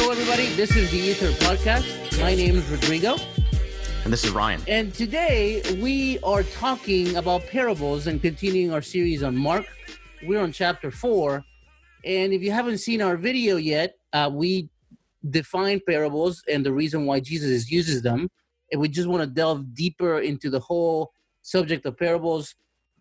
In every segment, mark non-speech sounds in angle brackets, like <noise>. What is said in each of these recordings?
Hello, everybody. This is the Ether Podcast. My name is Rodrigo. And this is Ryan. And today we are talking about parables and continuing our series on Mark. We're on chapter four. And if you haven't seen our video yet, uh, we define parables and the reason why Jesus uses them. And we just want to delve deeper into the whole subject of parables.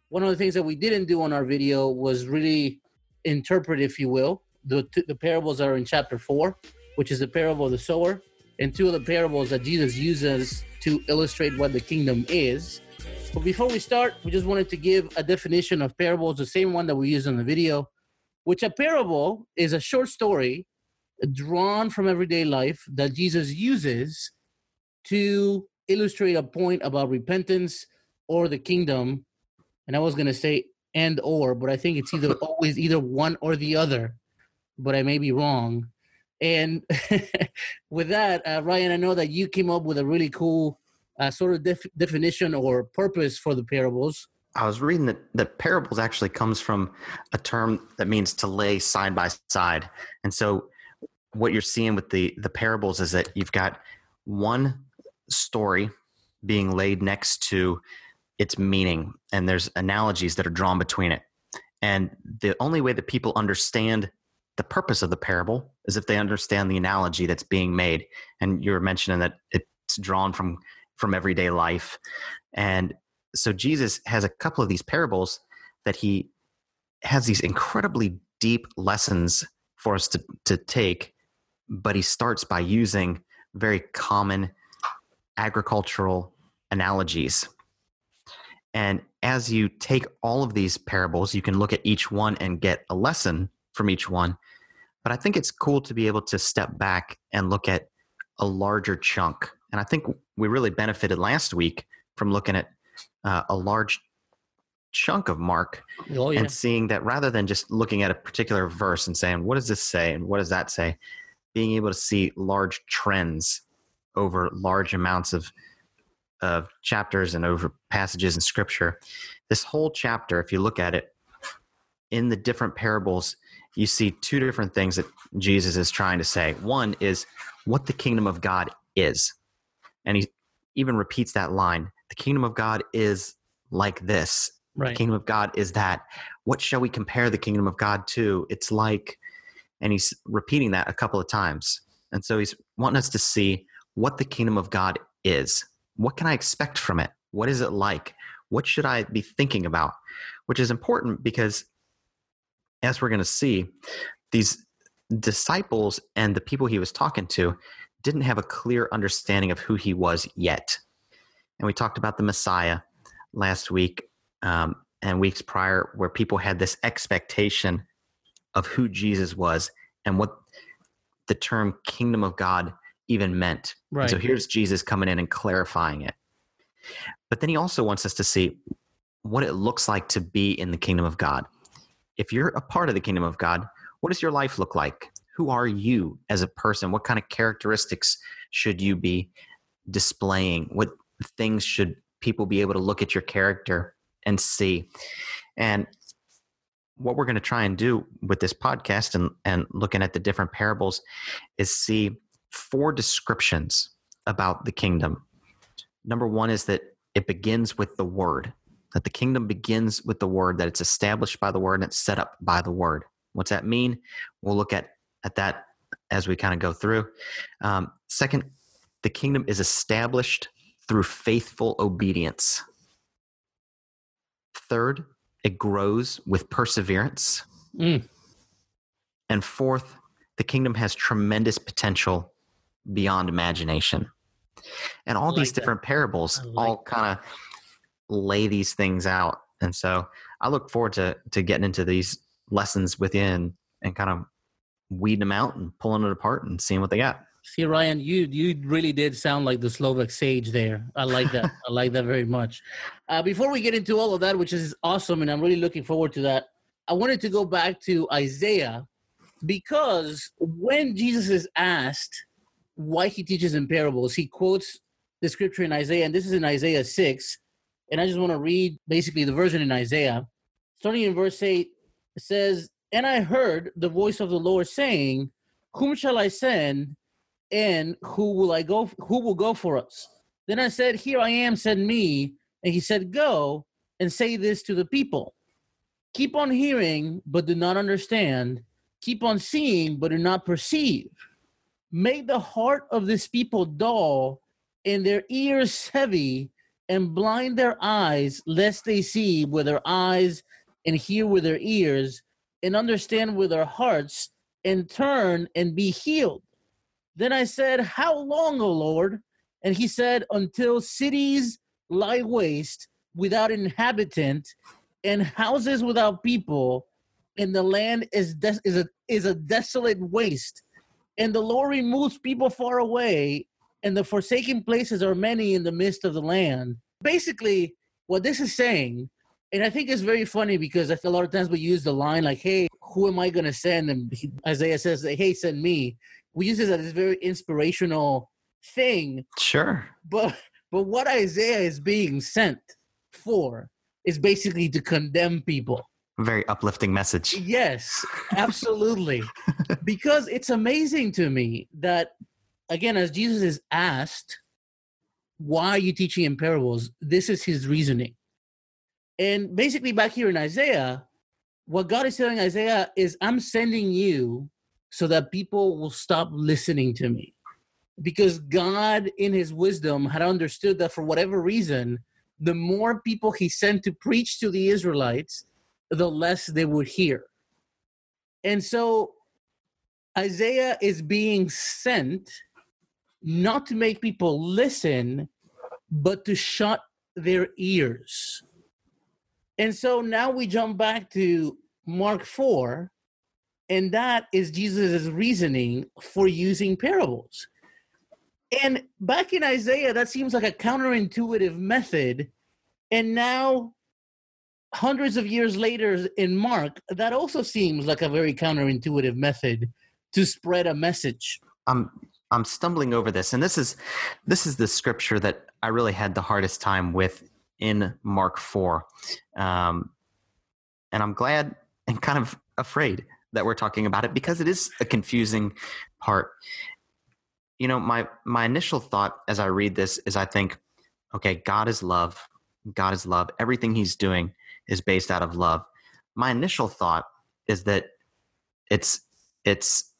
One of the things that we didn't do on our video was really interpret, if you will, the, the parables are in chapter four, which is the parable of the sower, and two of the parables that Jesus uses to illustrate what the kingdom is. But before we start, we just wanted to give a definition of parables, the same one that we used in the video, which a parable is a short story drawn from everyday life that Jesus uses to illustrate a point about repentance or the kingdom. And I was going to say and or, but I think it's either <laughs> always either one or the other. But I may be wrong. And <laughs> with that, uh, Ryan, I know that you came up with a really cool uh, sort of def- definition or purpose for the parables. I was reading that the parables actually comes from a term that means to lay side by side. And so what you're seeing with the the parables is that you've got one story being laid next to its meaning and there's analogies that are drawn between it. And the only way that people understand the purpose of the parable is if they understand the analogy that's being made. And you're mentioning that it's drawn from from everyday life. And so Jesus has a couple of these parables that he has these incredibly deep lessons for us to, to take, but he starts by using very common agricultural analogies. And as you take all of these parables, you can look at each one and get a lesson from each one. But I think it's cool to be able to step back and look at a larger chunk. And I think we really benefited last week from looking at uh, a large chunk of Mark oh, yeah. and seeing that rather than just looking at a particular verse and saying, what does this say and what does that say? Being able to see large trends over large amounts of of chapters and over passages in scripture. This whole chapter, if you look at it in the different parables, you see two different things that Jesus is trying to say. One is what the kingdom of God is. And he even repeats that line the kingdom of God is like this. Right. The kingdom of God is that. What shall we compare the kingdom of God to? It's like, and he's repeating that a couple of times. And so he's wanting us to see what the kingdom of God is. What can I expect from it? What is it like? What should I be thinking about? Which is important because, as we're going to see, these disciples and the people he was talking to didn't have a clear understanding of who he was yet and we talked about the Messiah last week um, and weeks prior, where people had this expectation of who Jesus was and what the term kingdom of God even meant. Right. And so here's Jesus coming in and clarifying it. But then he also wants us to see what it looks like to be in the kingdom of God. If you're a part of the kingdom of God, what does your life look like? Who are you as a person? What kind of characteristics should you be displaying? What things should people be able to look at your character and see? And what we're going to try and do with this podcast and, and looking at the different parables is see four descriptions about the kingdom. Number one is that it begins with the word, that the kingdom begins with the word, that it's established by the word and it's set up by the word. What's that mean? We'll look at, at that as we kind of go through. Um, second, the kingdom is established through faithful obedience. Third, it grows with perseverance. Mm. And fourth, the kingdom has tremendous potential beyond imagination. And all like these different that. parables like all kind of lay these things out. And so I look forward to to getting into these lessons within and kind of weeding them out and pulling it apart and seeing what they got. See, Ryan, you you really did sound like the Slovak sage there. I like that. I like that very much. Uh, before we get into all of that, which is awesome, and I'm really looking forward to that, I wanted to go back to Isaiah because when Jesus is asked why he teaches in parables, he quotes the scripture in Isaiah, and this is in Isaiah 6. And I just want to read basically the version in Isaiah. Starting in verse 8, it says, And I heard the voice of the Lord saying, Whom shall I send? And who will I go? Who will go for us? Then I said, Here I am, send me. And he said, Go and say this to the people. Keep on hearing, but do not understand. Keep on seeing, but do not perceive. Make the heart of this people dull and their ears heavy and blind their eyes, lest they see with their eyes and hear with their ears and understand with their hearts and turn and be healed. Then I said, How long, O Lord? And he said, Until cities lie waste without inhabitant and houses without people, and the land is, des- is, a, is a desolate waste. And the Lord removes people far away, and the forsaken places are many in the midst of the land. Basically, what this is saying, and I think it's very funny because a lot of times we use the line like, hey, who am I going to send? And Isaiah says, hey, send me. We use this as this very inspirational thing. Sure. But but what Isaiah is being sent for is basically to condemn people. Very uplifting message. Yes, absolutely. <laughs> because it's amazing to me that, again, as Jesus is asked, why are you teaching in parables? This is his reasoning. And basically, back here in Isaiah, what God is telling Isaiah is, I'm sending you so that people will stop listening to me. Because God, in his wisdom, had understood that for whatever reason, the more people he sent to preach to the Israelites, the less they would hear. And so Isaiah is being sent not to make people listen, but to shut their ears. And so now we jump back to Mark 4, and that is Jesus' reasoning for using parables. And back in Isaiah, that seems like a counterintuitive method. And now, hundreds of years later in Mark, that also seems like a very counterintuitive method to spread a message. I'm I'm stumbling over this, and this is this is the scripture that I really had the hardest time with in Mark four, um, and I'm glad and kind of afraid that we're talking about it because it is a confusing part. You know my my initial thought as i read this is i think okay god is love. God is love. Everything he's doing is based out of love. My initial thought is that it's it's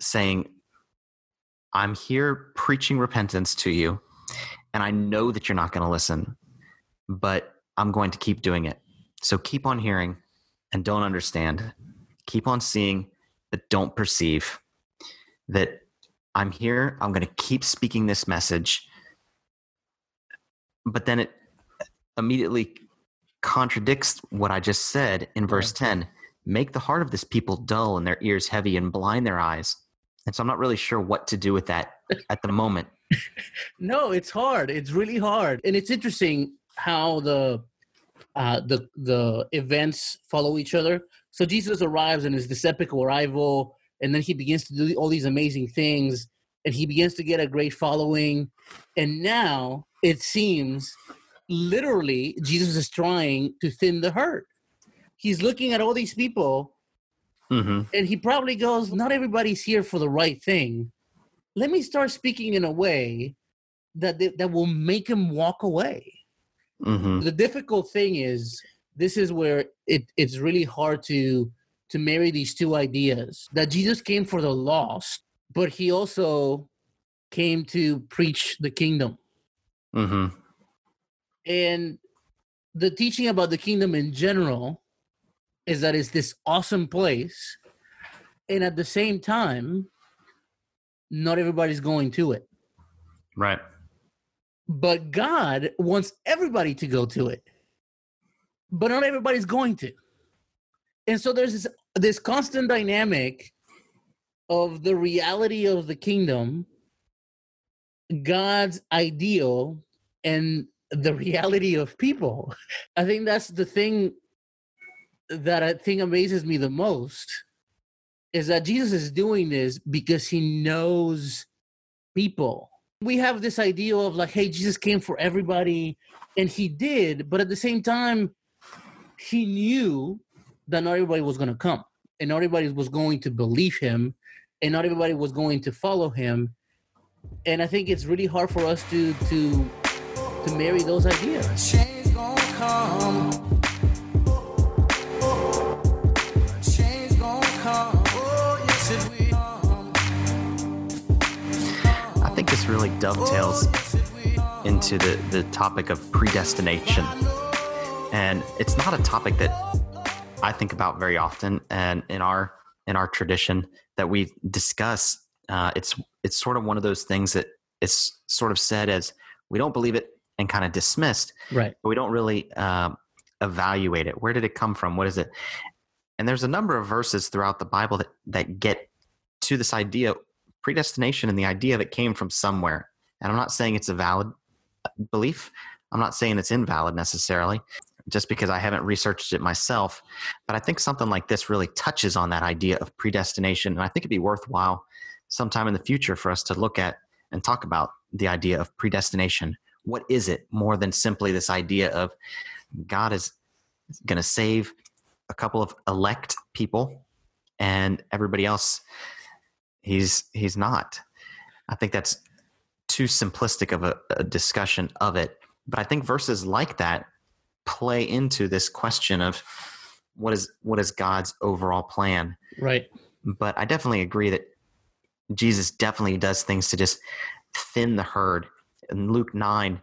saying i'm here preaching repentance to you and i know that you're not going to listen but i'm going to keep doing it so keep on hearing and don't understand keep on seeing but don't perceive that I'm here. I'm going to keep speaking this message. But then it immediately contradicts what I just said in verse 10 make the heart of this people dull and their ears heavy and blind their eyes. And so I'm not really sure what to do with that at the moment. no, it's hard. It's really hard. And it's interesting how the uh, the the events follow each other. So Jesus arrives and is this epic arrival and then he begins to do all these amazing things and he begins to get a great following and now it seems literally jesus is trying to thin the herd he's looking at all these people mm-hmm. and he probably goes not everybody's here for the right thing let me start speaking in a way that that will make him walk away mm-hmm. the difficult thing is this is where it, it's really hard to to marry these two ideas that Jesus came for the lost, but he also came to preach the kingdom. Mm-hmm. And the teaching about the kingdom in general is that it's this awesome place. And at the same time, not everybody's going to it. Right. But God wants everybody to go to it. But not everybody's going to. And so there's this this constant dynamic of the reality of the kingdom, God's ideal, and the reality of people. <laughs> I think that's the thing that I think amazes me the most is that Jesus is doing this because he knows people. We have this idea of like, hey, Jesus came for everybody, and he did, but at the same time, he knew that not everybody was going to come and not everybody was going to believe him and not everybody was going to follow him. And I think it's really hard for us to to to marry those ideas. Really dovetails into the, the topic of predestination. And it's not a topic that I think about very often. And in our in our tradition that we discuss, uh, it's it's sort of one of those things that is sort of said as we don't believe it and kind of dismissed, Right. but we don't really um, evaluate it. Where did it come from? What is it? And there's a number of verses throughout the Bible that that get to this idea predestination and the idea that came from somewhere. And I'm not saying it's a valid uh, belief. I'm not saying it's invalid necessarily, just because I haven't researched it myself. But I think something like this really touches on that idea of predestination. And I think it'd be worthwhile sometime in the future for us to look at and talk about the idea of predestination. What is it more than simply this idea of God is going to save a couple of elect people and everybody else he's he's not. I think that's too simplistic of a, a discussion of it. But i think verses like that play into this question of what is what is god's overall plan. Right. but i definitely agree that jesus definitely does things to just thin the herd. In luke 9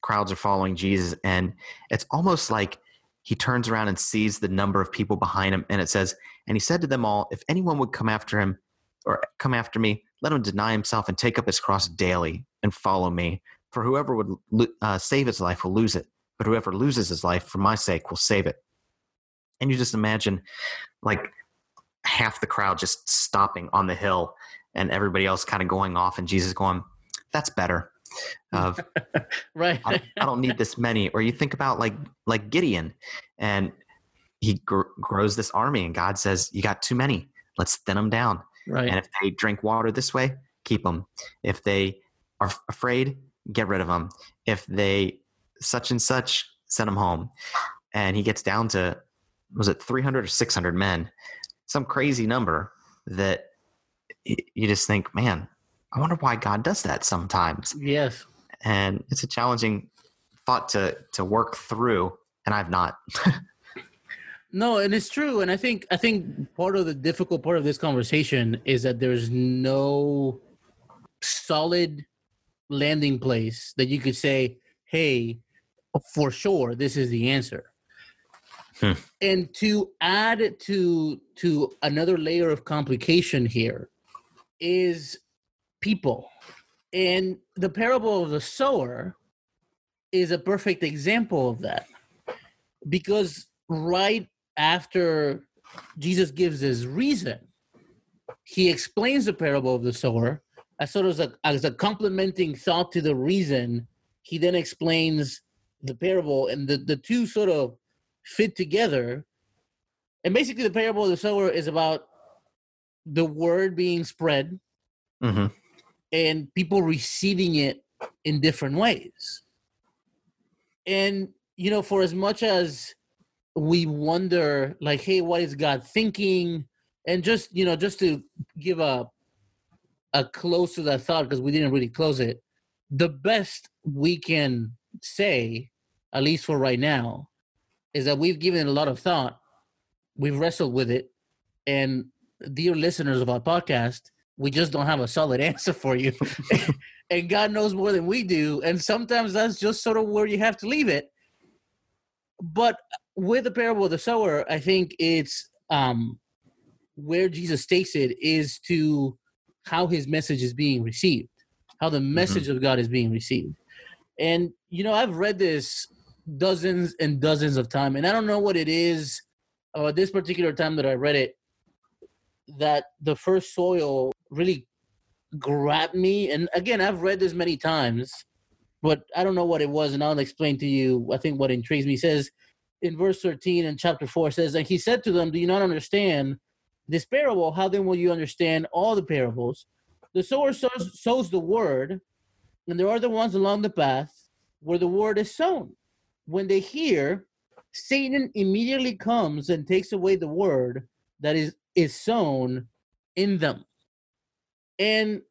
crowds are following jesus and it's almost like he turns around and sees the number of people behind him and it says and he said to them all if anyone would come after him or come after me let him deny himself and take up his cross daily and follow me for whoever would uh, save his life will lose it but whoever loses his life for my sake will save it and you just imagine like half the crowd just stopping on the hill and everybody else kind of going off and jesus going that's better of <laughs> Right. I, I don't need this many. Or you think about like like Gideon, and he gr- grows this army, and God says, "You got too many. Let's thin them down. Right. And if they drink water this way, keep them. If they are afraid, get rid of them. If they such and such, send them home." And he gets down to was it three hundred or six hundred men, some crazy number that you just think, man. I wonder why God does that sometimes yes. and it's a challenging thought to to work through and i've not <laughs> No, and it's true. And I think I think part of the difficult part of this conversation is that there's no solid landing place that you could say, "Hey, for sure, this is the answer." Hmm. And to add to to another layer of complication here is people. And the parable of the sower is a perfect example of that. Because right after Jesus gives his reason, he explains the parable of the sower as sort of as a, as a complementing thought to the reason. He then explains the parable, and the, the two sort of fit together. And basically, the parable of the sower is about the word being spread hmm and people receiving it in different ways. And, you know, for as much as we wonder, like, hey, what is God thinking? And just, you know, just to give a a close to that thought, because we didn't really close it, the best we can say, at least for right now, is that we've given a lot of thought. We've wrestled with it. And dear listeners of our podcast, we just don't have a solid <laughs> answer for you. <laughs> and God knows more than we do. And sometimes that's just sort of where you have to leave it. But with the parable of the sower, I think it's um, where Jesus takes it is to how his message is being received, how the message of God is being received. And, you know, I've read this dozens and dozens of times, and I don't know what it is about this particular time that I read it that the first soil really grabbed me. And again, I've read this many times, but I don't know what it was, and I'll explain to you. I think what intrigues me says in verse 13 in chapter 4 says, And he said to them, Do you not understand this parable? How then will you understand all the parables? The sower sows, sows the word, and there are the ones along the path where the word is sown. When they hear, Satan immediately comes and takes away the word that is is sown in them. And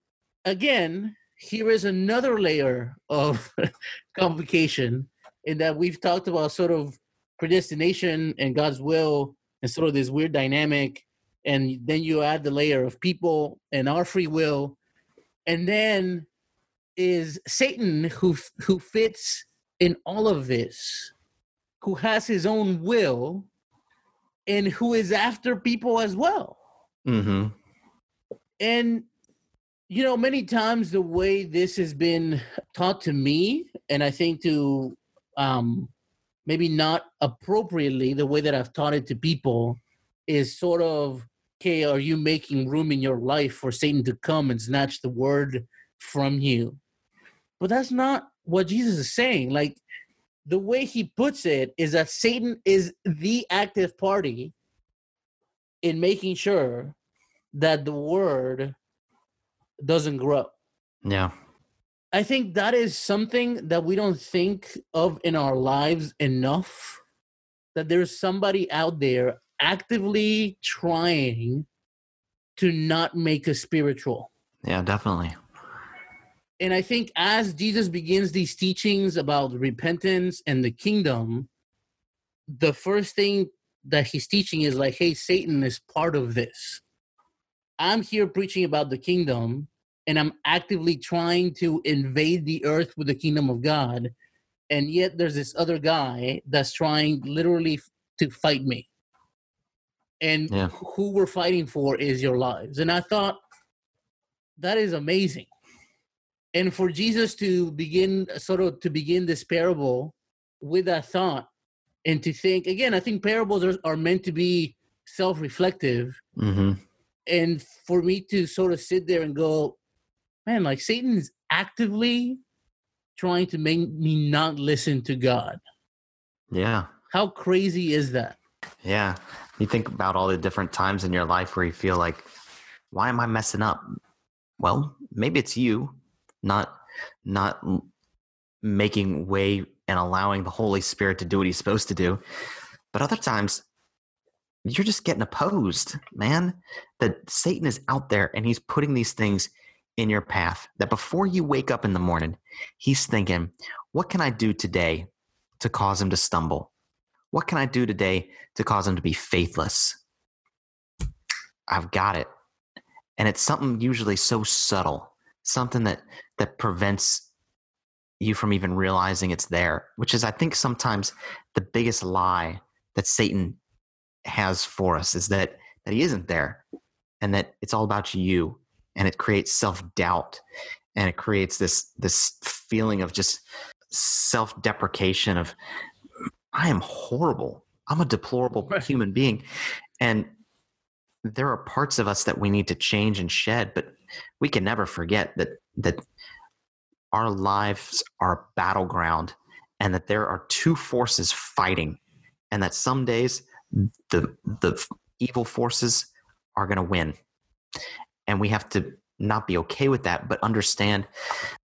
again, here is another layer of <laughs> complication in that we've talked about sort of predestination and God's will and sort of this weird dynamic. And then you add the layer of people and our free will. And then is Satan who who fits in all of this, who has his own will and who is after people as well. Mm-hmm. And you know, many times the way this has been taught to me, and I think to um, maybe not appropriately, the way that I've taught it to people is sort of, okay, are you making room in your life for Satan to come and snatch the word from you? But that's not what Jesus is saying. Like the way he puts it is that Satan is the active party in making sure that the word doesn't grow. Yeah. I think that is something that we don't think of in our lives enough. That there's somebody out there actively trying to not make us spiritual. Yeah, definitely. And I think as Jesus begins these teachings about repentance and the kingdom, the first thing that he's teaching is like, hey, Satan is part of this. I'm here preaching about the kingdom, and I'm actively trying to invade the earth with the kingdom of God. And yet there's this other guy that's trying literally to fight me. And Yeah. who we're fighting for is your lives. And I thought that is amazing. And for Jesus to begin sort of to begin this parable with that thought and to think again, I think parables are, are meant to be self-reflective Mm-hmm. and for me to sort of sit there and go, man, like Satan's actively trying to make me not listen to God. Yeah. How crazy is that? Yeah. You think about all the different times in your life where you feel like, why am I messing up? Well, maybe it's you not not making way and allowing the Holy Spirit to do what he's supposed to do. But other times you're just getting opposed, man. That Satan is out there and he's putting these things in your path. That before you wake up in the morning, he's thinking, what can I do today to cause him to stumble? What can I do today to cause him to be faithless? I've got it. And it's something usually so subtle, something that that prevents you from even realizing it's there, which is I think sometimes the biggest lie that Satan has for us is that that he isn't there and that it's all about you and it creates self-doubt and it creates this this feeling of just self-deprecation of I am horrible. I'm a deplorable human being. And there are parts of us that we need to change and shed, but we can never forget that that our lives are a battleground and that there are two forces fighting and that some days the the evil forces are going to win. And we have to not be okay with that, but understand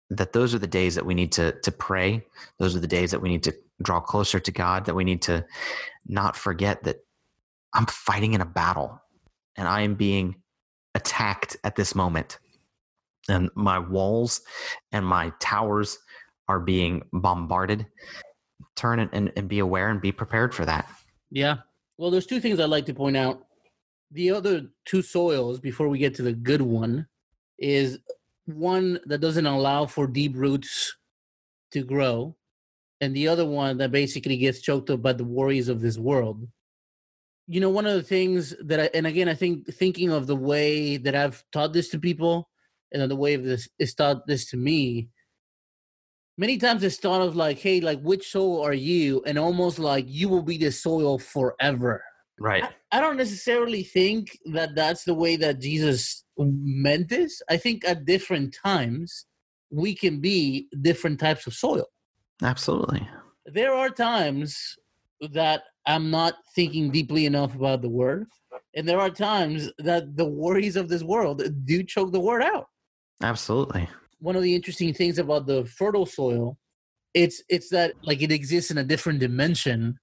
that those are the days that we need to to pray. Those are the days that we need to draw closer to God, that we need to not forget that I'm fighting in a battle and I am being attacked at this moment. And my walls and my towers are being bombarded. Turn and, and, and be aware and be prepared for that. Yeah. Well, there's two things I'd like to point out. The other two soils, before we get to the good one, is one that doesn't allow for deep roots to grow, and the other one that basically gets choked up by the worries of this world. You know, one of the things that I, and again, I think thinking of the way that I've taught this to people and the way this is taught this to me, many times it's thought of like, hey, like which soil are you? And almost like you will be the soil forever. Right. I, I don't necessarily think that that's the way that Jesus meant this. I think at different times we can be different types of soil. Absolutely. There are times that I'm not thinking deeply enough about the word. And there are times that the worries of this world do choke the word out. Absolutely. One of the interesting things about the fertile soil, it's it's that like it exists in a different dimension.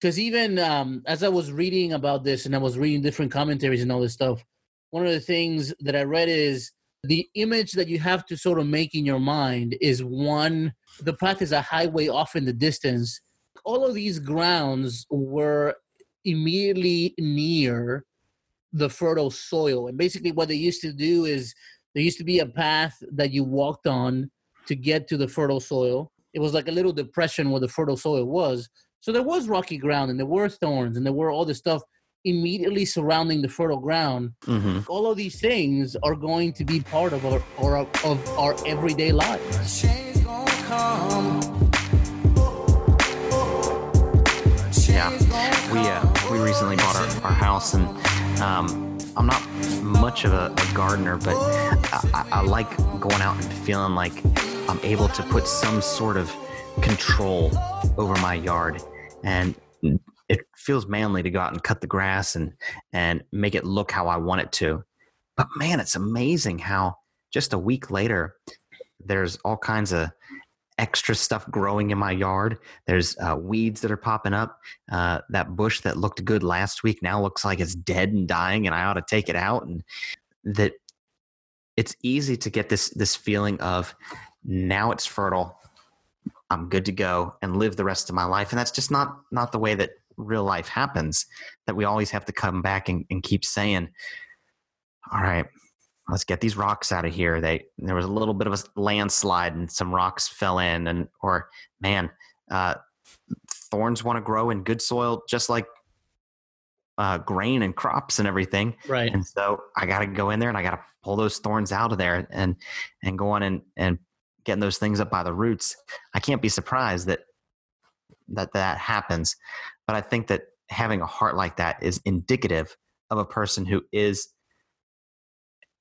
Because even um, as I was reading about this and I was reading different commentaries and all this stuff, one of the things that I read is the image that you have to sort of make in your mind is one the path is a highway off in the distance. All of these grounds were immediately near the fertile soil. And basically what they used to do is there used to be a path that you walked on to get to the fertile soil. It was like a little depression where the fertile soil was so there was rocky ground and there were thorns and there were all this stuff immediately surrounding the fertile ground hmm all of these things are going to be part of our or of our everyday lives. Change gonna come. Yeah, we uh, we recently bought our, our house, and um, I'm not much of a, a gardener, but I, I, I like going out and feeling like I'm able to put some sort of control over my yard, and it feels manly to go out and cut the grass and and make it look how I want it to. But man, it's amazing how just a week later, there's all kinds of extra stuff growing in my yard. There's uh, weeds that are popping up. Uh, that bush that looked good last week now looks like it's dead and dying, and I ought to take it out. And that it's easy to get this this feeling of now it's fertile. I'm good to go and live the rest of my life. And that's just not not the way that real life happens. That we always have to come back and, and keep saying, "All right, let's get these rocks out of here." They there was a little bit of a landslide and some rocks fell in, and or man, uh, thorns want to grow in good soil just like uh, grain and crops and everything. Right. And so I got to go in there and I got to pull those thorns out of there and and go on and and getting those things up by the roots. I can't be surprised that that that happens, but I think that having a heart like that is indicative of a person who is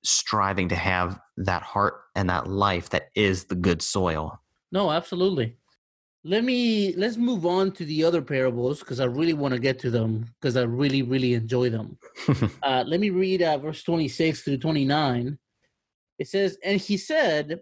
striving to have that heart and that life that is the good soil. No, absolutely. Let me let's move on to the other parables because I really want to get to them because I really really enjoy them. <laughs> uh, let me read uh, verse twenty six through twenty nine. It says, "And he said,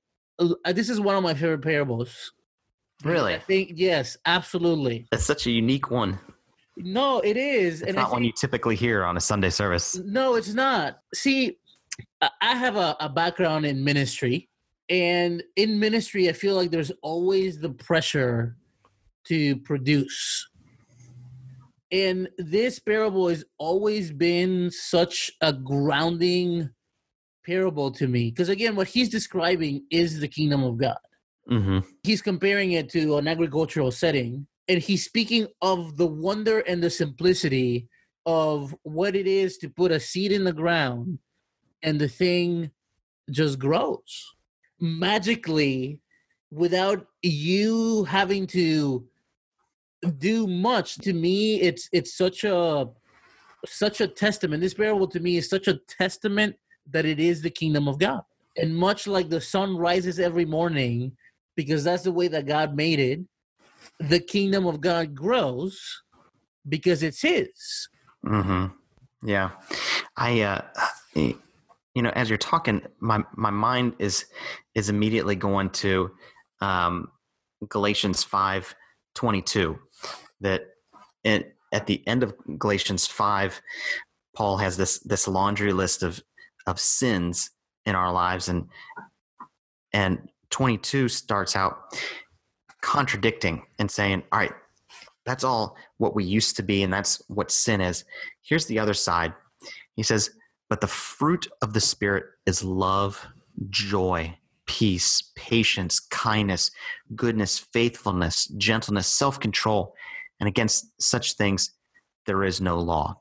Uh, this is one of my favorite parables. Really? I think yes, absolutely. That's such a unique one. No, it is, It's and not one you typically hear on a Sunday service. No, it's not. See, I- I have a, a background in ministry, and in ministry, I feel like there's always the pressure to produce. And this parable has always been such a grounding parable to me. Because again, what he's describing is the kingdom of God. Hmm he's comparing it to an agricultural setting and he's speaking of the wonder and the simplicity of what it is to put a seed in the ground and the thing just grows magically without you having to do much. To me it's it's such a such a testament. This parable to me is such a testament that it is the kingdom of god and much like the sun rises every morning because that's the way that God made it. The kingdom of God grows because it's His. hmm Yeah, I, uh, you know, as you're talking, my my mind is is immediately going to um, Galatians five twenty two. That it, at the end of Galatians five, Paul has this this laundry list of of sins in our lives, and and twenty two starts out contradicting and saying, "All right, that's all what we used to be and that's what sin is. Here's the other side. He says but the fruit of the spirit is love joy peace patience kindness goodness faithfulness gentleness self-control and against such things there is no law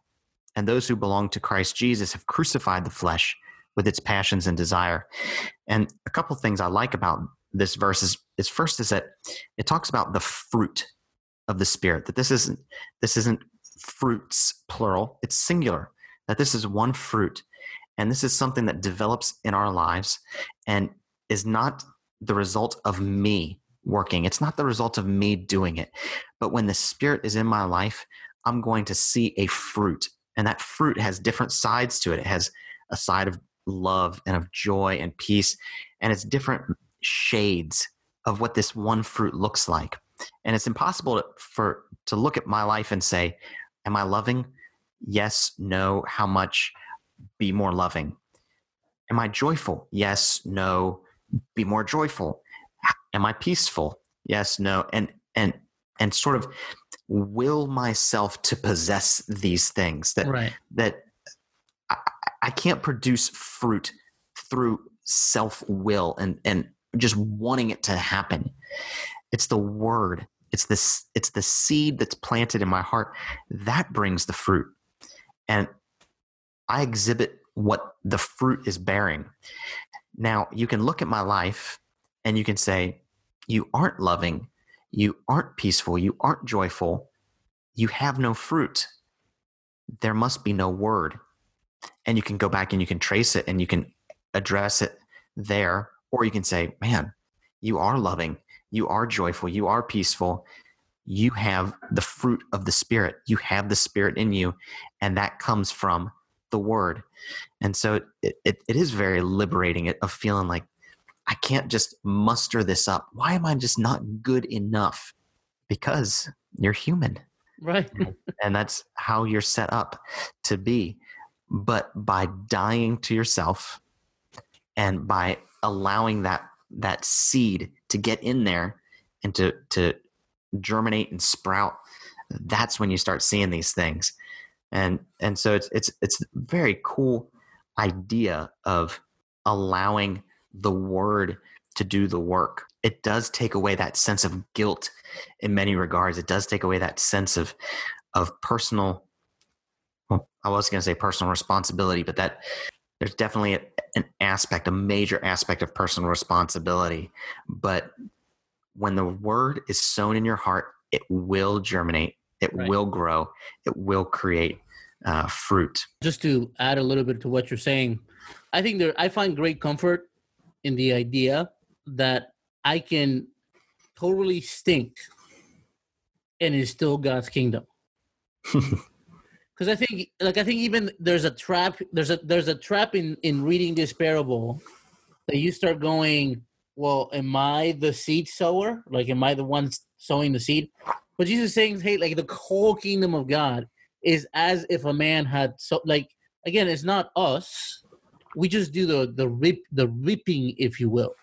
and those who belong to christ jesus have crucified the flesh with its passions and desire and a couple things i like about this verse is, is first is that it talks about the fruit of the spirit that this isn't this isn't fruits plural it's singular that this is one fruit And this is something that develops in our lives and is not the result of me working. It's not the result of me doing it. But when the Spirit is in my life, I'm going to see a fruit. And that fruit has different sides to it. It has a side of love and of joy and peace, and it's different shades of what this one fruit looks like. And it's impossible to, for to look at my life and say, "Am I loving? Yes, no. How much? Be more loving. Am I joyful? Yes, no. Be more joyful. Am I peaceful? Yes, no. And and and sort of will myself to possess these things that Right. that I, I can't produce fruit through self will and and just wanting it to happen. It's the word. It's this. It's the seed that's planted in my heart that brings the fruit, and I exhibit what the fruit is bearing. Now you can look at my life and you can say, "You aren't loving. You aren't peaceful. You aren't joyful. You have no fruit. There must be no word." and you can go back and you can trace it and you can address it there or you can say man you are loving you are joyful you are peaceful you have the fruit of the spirit you have the spirit in you and that comes from the word and so it, it, it is very liberating of feeling like i can't just muster this up. Why am i just not good enough? Because you're human. Right. and that's how you're set up to be. But by dying to yourself and by allowing that that seed to get in there and to to germinate and sprout that's when you start seeing these things. And and so it's it's it's very cool idea of allowing the word to do the work it does take away that sense of guilt in many regards it does take away that sense of of personal well, I was going to say personal responsibility, but that there's definitely a, an aspect, a major aspect of personal responsibility. But when the word is sown in your heart, it will germinate, it Right. will grow, it will create uh, fruit. Just to add a little bit to what you're saying, I think there I find great comfort in the idea that I can totally stink and it's still God's kingdom. <laughs> Because I think, like, I think even there's a trap. There's a there's a trap in in reading this parable that you start going, well, am I the seed sower? Like, am I the one sowing the seed? But Jesus is saying, hey, like the whole kingdom of God is as if a man had so like again, it's not us. We just do the the rip the ripping, if you will.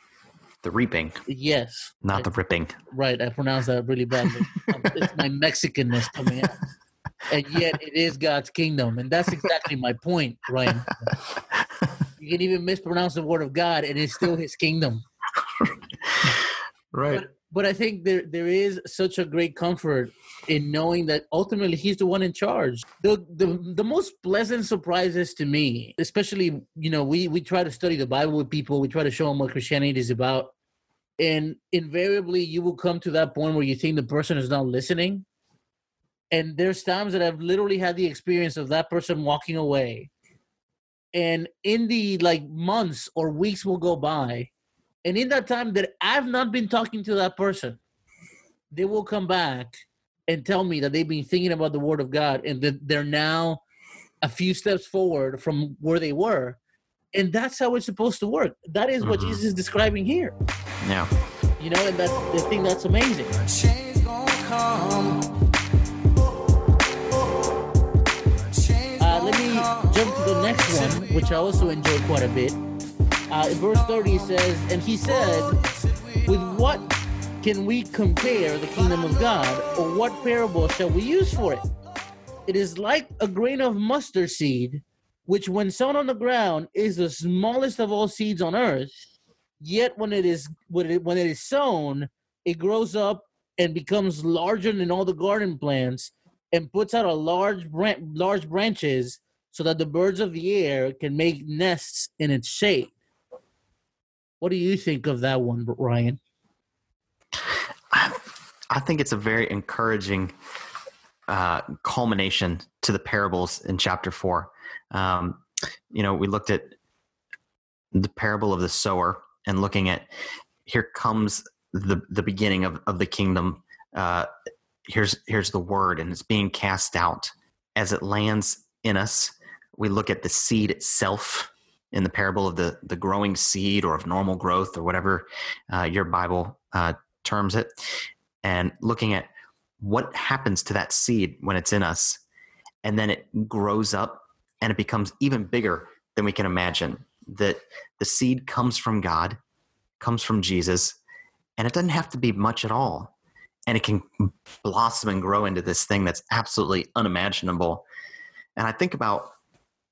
The reaping, Yes, not the ripping. Right, I pronounced that really badly. Um, it's my Mexicanness coming out. And yet it is God's kingdom. And that's exactly my point, Ryan. You can even mispronounce the word of God and it's still his kingdom. <laughs> right. But, but I think there there is such a great comfort in knowing that ultimately he's the one in charge. The the the most pleasant surprises to me, especially, you know, we we try to study the Bible with people, we try to show them what Christianity is about. And invariably you will come to that point where you think the person is not listening. And there's times that I've literally had the experience of that person walking away. And in the like months or weeks will go by, and in that time that I've not been talking to that person, they will come back and tell me that they've been thinking about the word of God and that they're now a few steps forward from where they were. And that's how it's supposed to work. That is what Mhm. Jesus is describing here. Yeah. You know, and that's the thing that's amazing. Change gonna come. Uh, let me jump to the next one, which I also enjoy quite a bit. Uh, verse 30 it says, And he said, With what can we compare the kingdom of God, or what parable shall we use for it? It is like a grain of mustard seed, which when sown on the ground is the smallest of all seeds on earth. Yet when it is when it, when it is sown, it grows up and becomes larger than all the garden plants, and puts out a large bran- large branches, so that the birds of the air can make nests in its shade. What do you think of that one, Ryan? I, think it's a very encouraging uh, culmination to the parables in chapter four. Um, you know, we looked at the parable of the sower and looking at here comes the the beginning of, of the kingdom. Uh, here's here's the word, and it's being cast out as it lands in us. We look at the seed itself in the parable of the the growing seed or of normal growth or whatever uh, your Bible uh, terms it, and looking at what happens to that seed when it's in us, and then it grows up and it becomes even bigger than we can imagine. That the seed comes from God, comes from Jesus, and it doesn't have to be much at all. And it can blossom and grow into this thing that's absolutely unimaginable. And I think about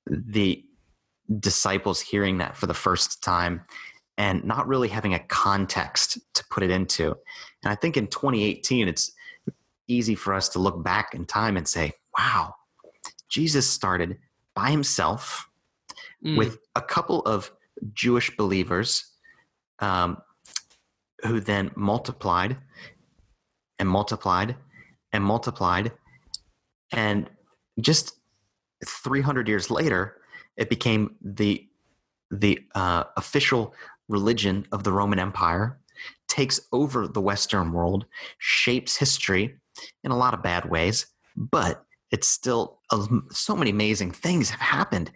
the disciples hearing that for the first time and not really having a context to put it into. And I think in 2018, it's easy for us to look back in time and say, wow, Jesus started by himself Mm. with a couple of Jewish believers um, who then multiplied and multiplied and multiplied. And just 300 years later, it became the, the uh, official religion of the Roman Empire, takes over the Western world, shapes history in a lot of bad ways, but it's still so many amazing things have happened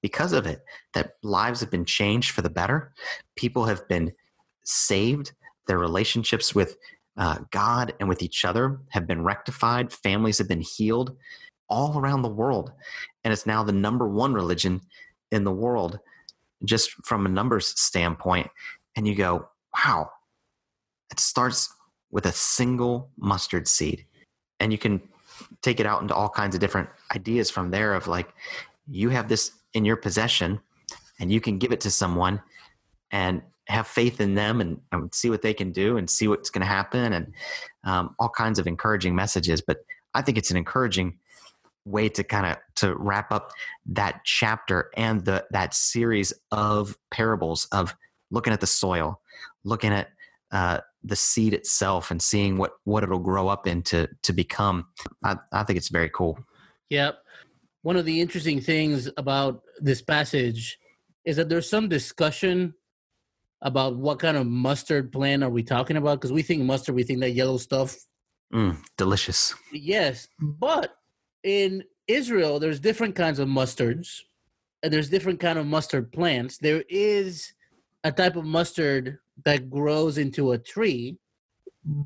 because of it that lives have been changed for the better. People have been saved. Their relationships with uh, god and with each other have been rectified. Families have been healed all around the world and it's now the number one religion in the world just from a numbers standpoint and you go wow. It starts with a single mustard seed and you can take it out into all kinds of different ideas from there of like you have this in your possession and you can give it to someone and have faith in them and, and see what they can do and see what's going to happen and um, all kinds of encouraging messages but i think it's an encouraging way to kind of to wrap up that chapter and the that series of parables of looking at the soil looking at uh, the seed itself and seeing what what it'll grow up into to become. I, I think it's very cool. Yep. One of the interesting things about this passage is that there's some discussion about what kind of mustard plant are we talking about because we think mustard we think that yellow stuff mm, delicious. Yes but in israel there's different kinds of mustards and there's different kind of mustard plants. There is a type of mustard that grows into a tree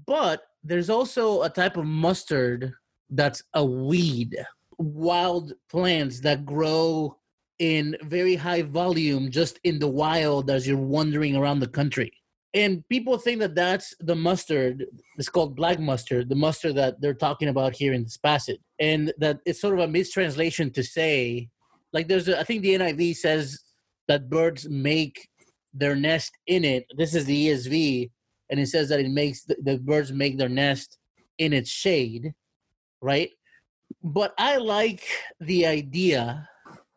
but there's also a type of mustard that's a weed. Wild plants that grow in very high volume just in the wild as you're wandering around the country and people think that that's the mustard it's called black mustard the mustard that they're talking about here in this passage. And that it's sort of a mistranslation to say like there's a, i think the niv says that birds make their nest in it. This is the esv and it says that it makes the, the birds make their nest in its shade right? But i like the idea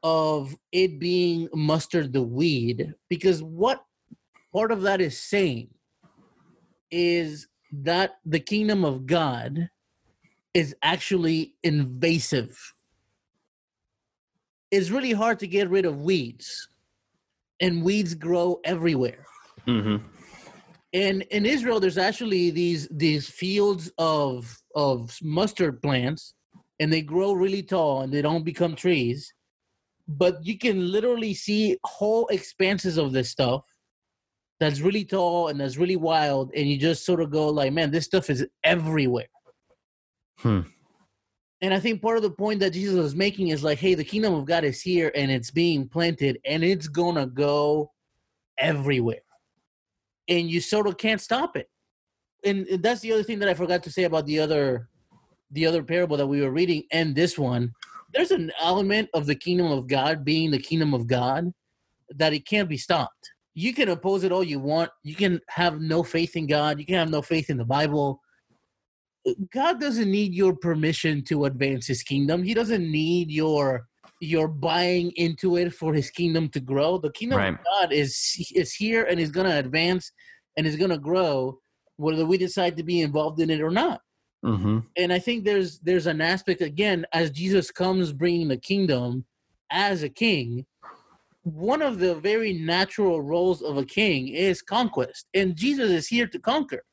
of it being mustard the weed because what part of that is saying is that the kingdom of God is actually invasive. It's really hard to get rid of weeds, and weeds grow everywhere. mm-hmm. And in Israel, there's actually these these fields of of mustard plants, and they grow really tall, and they don't become trees. But you can literally see whole expanses of this stuff that's really tall and that's really wild, and you just sort of go like, "Man, this stuff is everywhere." Hmm. And I think part of the point that Jesus was making is like, "Hey, the kingdom of God is here, and it's being planted, and it's gonna go everywhere." and you sort of can't stop it. And and that's the other thing that I forgot to say about the other the other parable that we were reading and this one. There's an element of the kingdom of God being the kingdom of God that it can't be stopped. You can oppose it all you want. You can have no faith in God. You can have no faith in the Bible. God doesn't need your permission to advance his kingdom. He doesn't need your your buying into it for his kingdom to grow. The kingdom Right. of God is is here and is going to advance and is going to grow whether we decide to be involved in it or not. Mm-hmm. And I think there's there's an aspect again as Jesus comes bringing the kingdom as a king, one of the very natural roles of a king is conquest, and Jesus is here to conquer.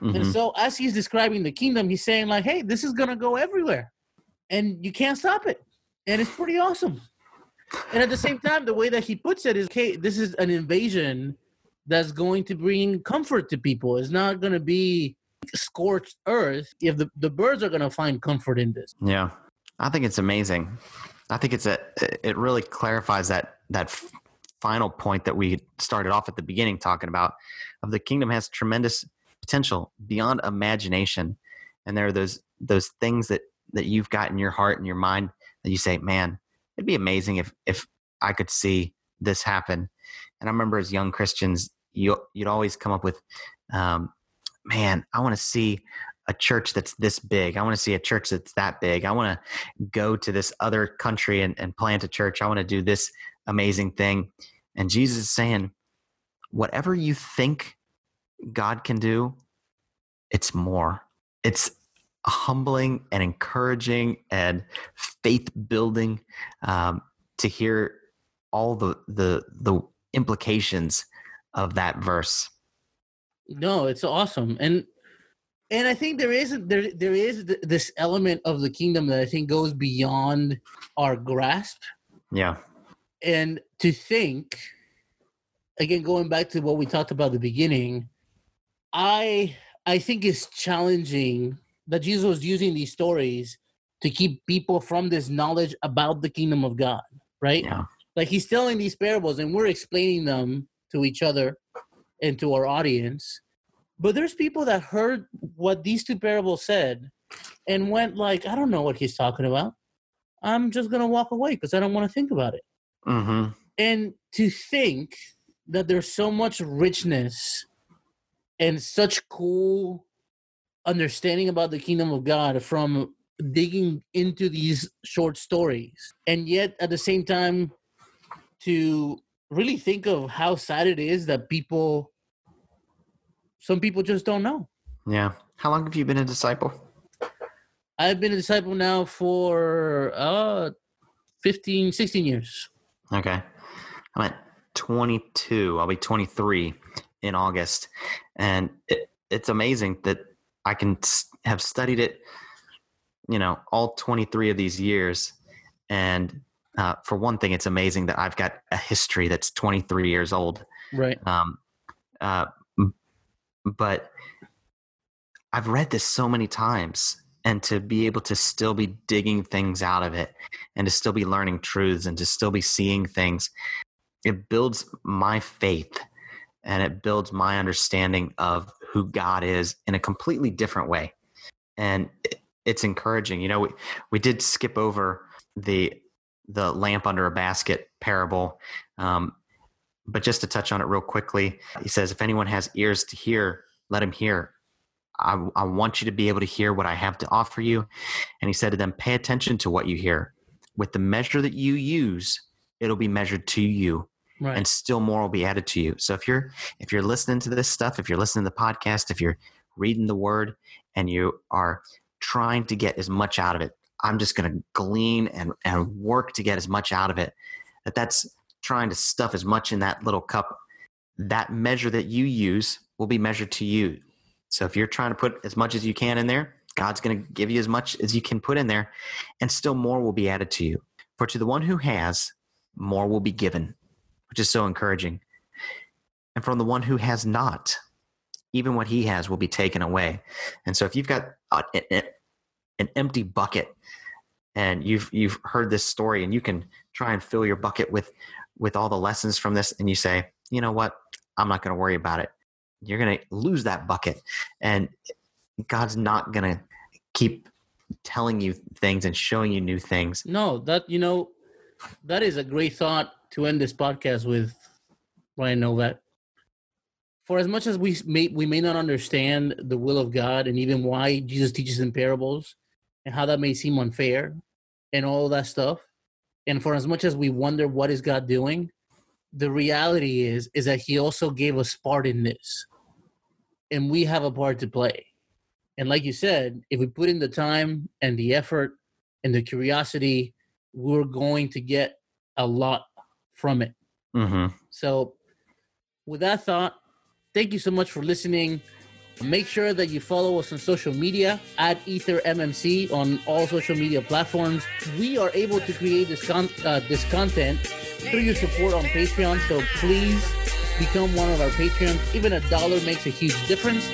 And Mhm. so, as he's describing the kingdom, he's saying like, "Hey, this is gonna go everywhere, and you can't stop it." And it's pretty awesome. And at the same time, the way that he puts it is, "Okay, this is an invasion that's going to bring comfort to people. It's not gonna be scorched earth. If the the birds are gonna find comfort in this." Yeah, I think it's amazing. I think it's a it really clarifies that that final point that we started off at the beginning talking about of the kingdom has tremendous potential beyond imagination, and there are those those things that that you've got in your heart and your mind that you say, man, it'd be amazing if if I could see this happen. And I remember as young Christians, you you'd always come up with, um, man, I want to see a church that's this big. I want to see a church that's that big. I want to go to this other country and, and plant a church. I want to do this amazing thing. And Jesus is saying, whatever you think God can do, it's more. It's humbling and encouraging and faith building um, to hear all the the the implications of that verse. No, it's awesome, and and I think there is there there is th- this element of the kingdom that I think goes beyond our grasp, Yeah. and to think again, going back to what we talked about at the beginning, I I think it's challenging that Jesus was using these stories to keep people from this knowledge about the kingdom of God, right? Yeah. like he's telling these parables and we're explaining them to each other and to our audience but there's people that heard what these two parables said and went like i don't know what he's talking about i'm just going to walk away because i don't want to think about it Mm-hmm. and to think that there's so much richness and such cool understanding about the kingdom of god from digging into these short stories and yet at the same time to really think of how sad it is that people some people just don't know Yeah. How long have you been a disciple? i've been a disciple now for uh 15 16 years Okay. I'm at 22. I'll be 23 in August. And it, it's amazing that I can have studied it, you know, all 23 of these years. And uh, for one thing, it's amazing that I've got a history that's 23 years old. right Um, uh, but I've read this so many times, and to be able to still be digging things out of it, and to still be learning truths, and to still be seeing things, it builds my faith, and it builds my understanding of who God is in a completely different way, and it's encouraging. You know, we we did skip over the the lamp under a basket parable. Um, but just to touch on it real quickly, he says, If anyone has ears to hear, let him hear. I, I want you to be able to hear what I have to offer you. And he said to them, Pay attention to what you hear. With the measure that you use, it'll be measured to you, right and still more will be added to you. So if you're if you're listening to this stuff, if you're listening to the podcast, if you're reading the word and you are trying to get as much out of it, I'm just gonna glean and, and work to get as much out of it. That that's trying to stuff as much in that little cup, that measure that you use will be measured to you. So if you're trying to put as much as you can in there, God's going to give you as much as you can put in there, and still more will be added to you. For to the one who has, more will be given, which is so encouraging. And from the one who has not, even what he has will be taken away. And so if you've got a, a- an empty bucket and you've you've heard this story and you can try and fill your bucket with with all the lessons from this and you say, you know what? I'm not going to worry about it. You're going to lose that bucket. And God's not going to keep telling you things and showing you new things. No, that you know, that is a great thought to end this podcast with, Ryan Novak. For as much as we may we may not understand the will of God and even why Jesus teaches in parables, and how that may seem unfair, and all that stuff, and for as much as we wonder what is God doing, the reality is is that He also gave us part in this, and we have a part to play. And like you said, if we put in the time and the effort and the curiosity, we're going to get a lot from it. hmm So, with that thought, thank you so much for listening. Make sure that you follow us on social media at EtherMMC on all social media platforms. We are able to create this con- uh, this content through your support on Patreon. So please become one of our Patreons. Even a dollar makes a huge difference.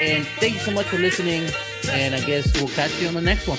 And thank you so much for listening. And I guess we'll catch you on the next one.